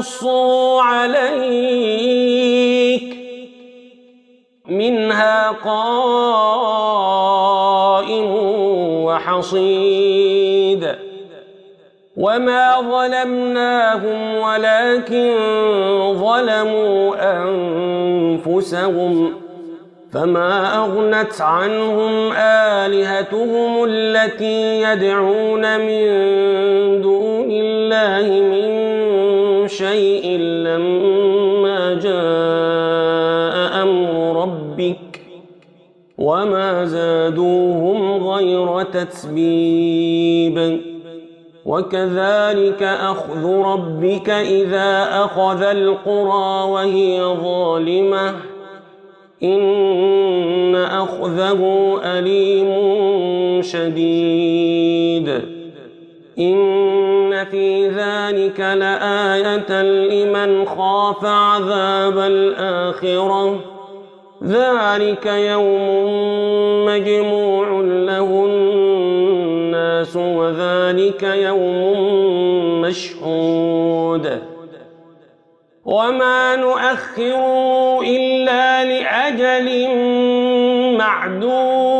نقصوا عليك منها قائم وحصيد وما ظلمناهم ولكن ظلموا أنفسهم فما أغنت عنهم آلهتهم التي يدعون من دون الله من شيء لما جاء أمر ربك وما زادوهم غير تتبيب. وكذلك أخذ ربك إذا أخذ القرى وهي ظالمة. إن أخذه أليم شديد. إن في ذلك لآية لمن خاف عذاب الآخرة ذلك يوم مجموع له الناس وذلك يوم مشهود وما نؤخر إلا لأجل معدود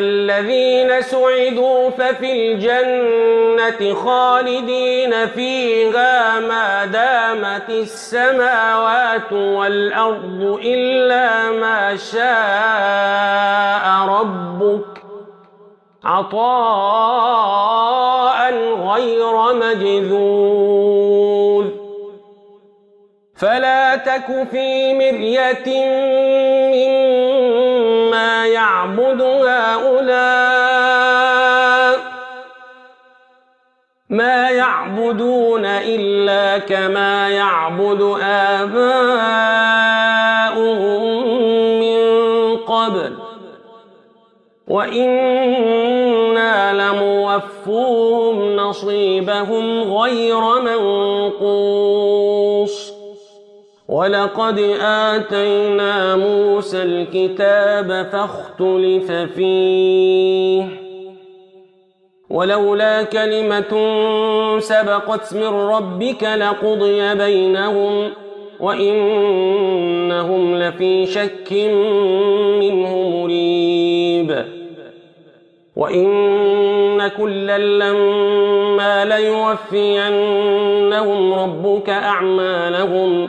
الذين سعدوا ففي الجنة خالدين فيها ما دامت السماوات والأرض إلا ما شاء ربك عطاء غير مجذوذ. فلا تك في مرية يعبد هؤلاء ما يعبدون إلا كما يعبد آباؤهم من قبل. وإنا لموفوهم نصيبهم غير منقوص. ولقد آتينا موسى الكتاب فاختلف فيه ولولا كلمة سبقت من ربك لقضي بينهم وإنهم لفي شك منه مريب وإن كلا لما ليوفينهم ربك أعمالهم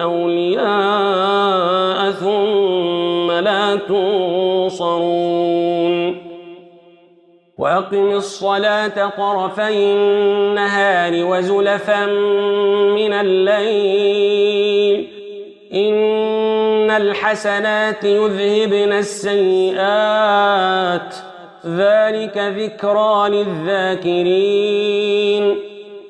أولياء ثم لا تنصرون. وأقم الصلاة طرفي النهار وزلفا من الليل. إن الحسنات يذهبن السيئات. ذلك ذكرى للذاكرين.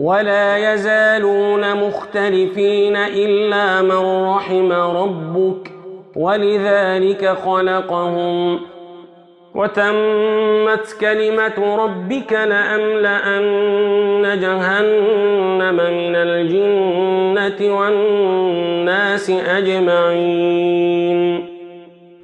ولا يزالون مختلفين إلا من رحم ربك ولذلك خلقهم وتمت كلمة ربك لأملأن جهنم من الجنة والناس أجمعين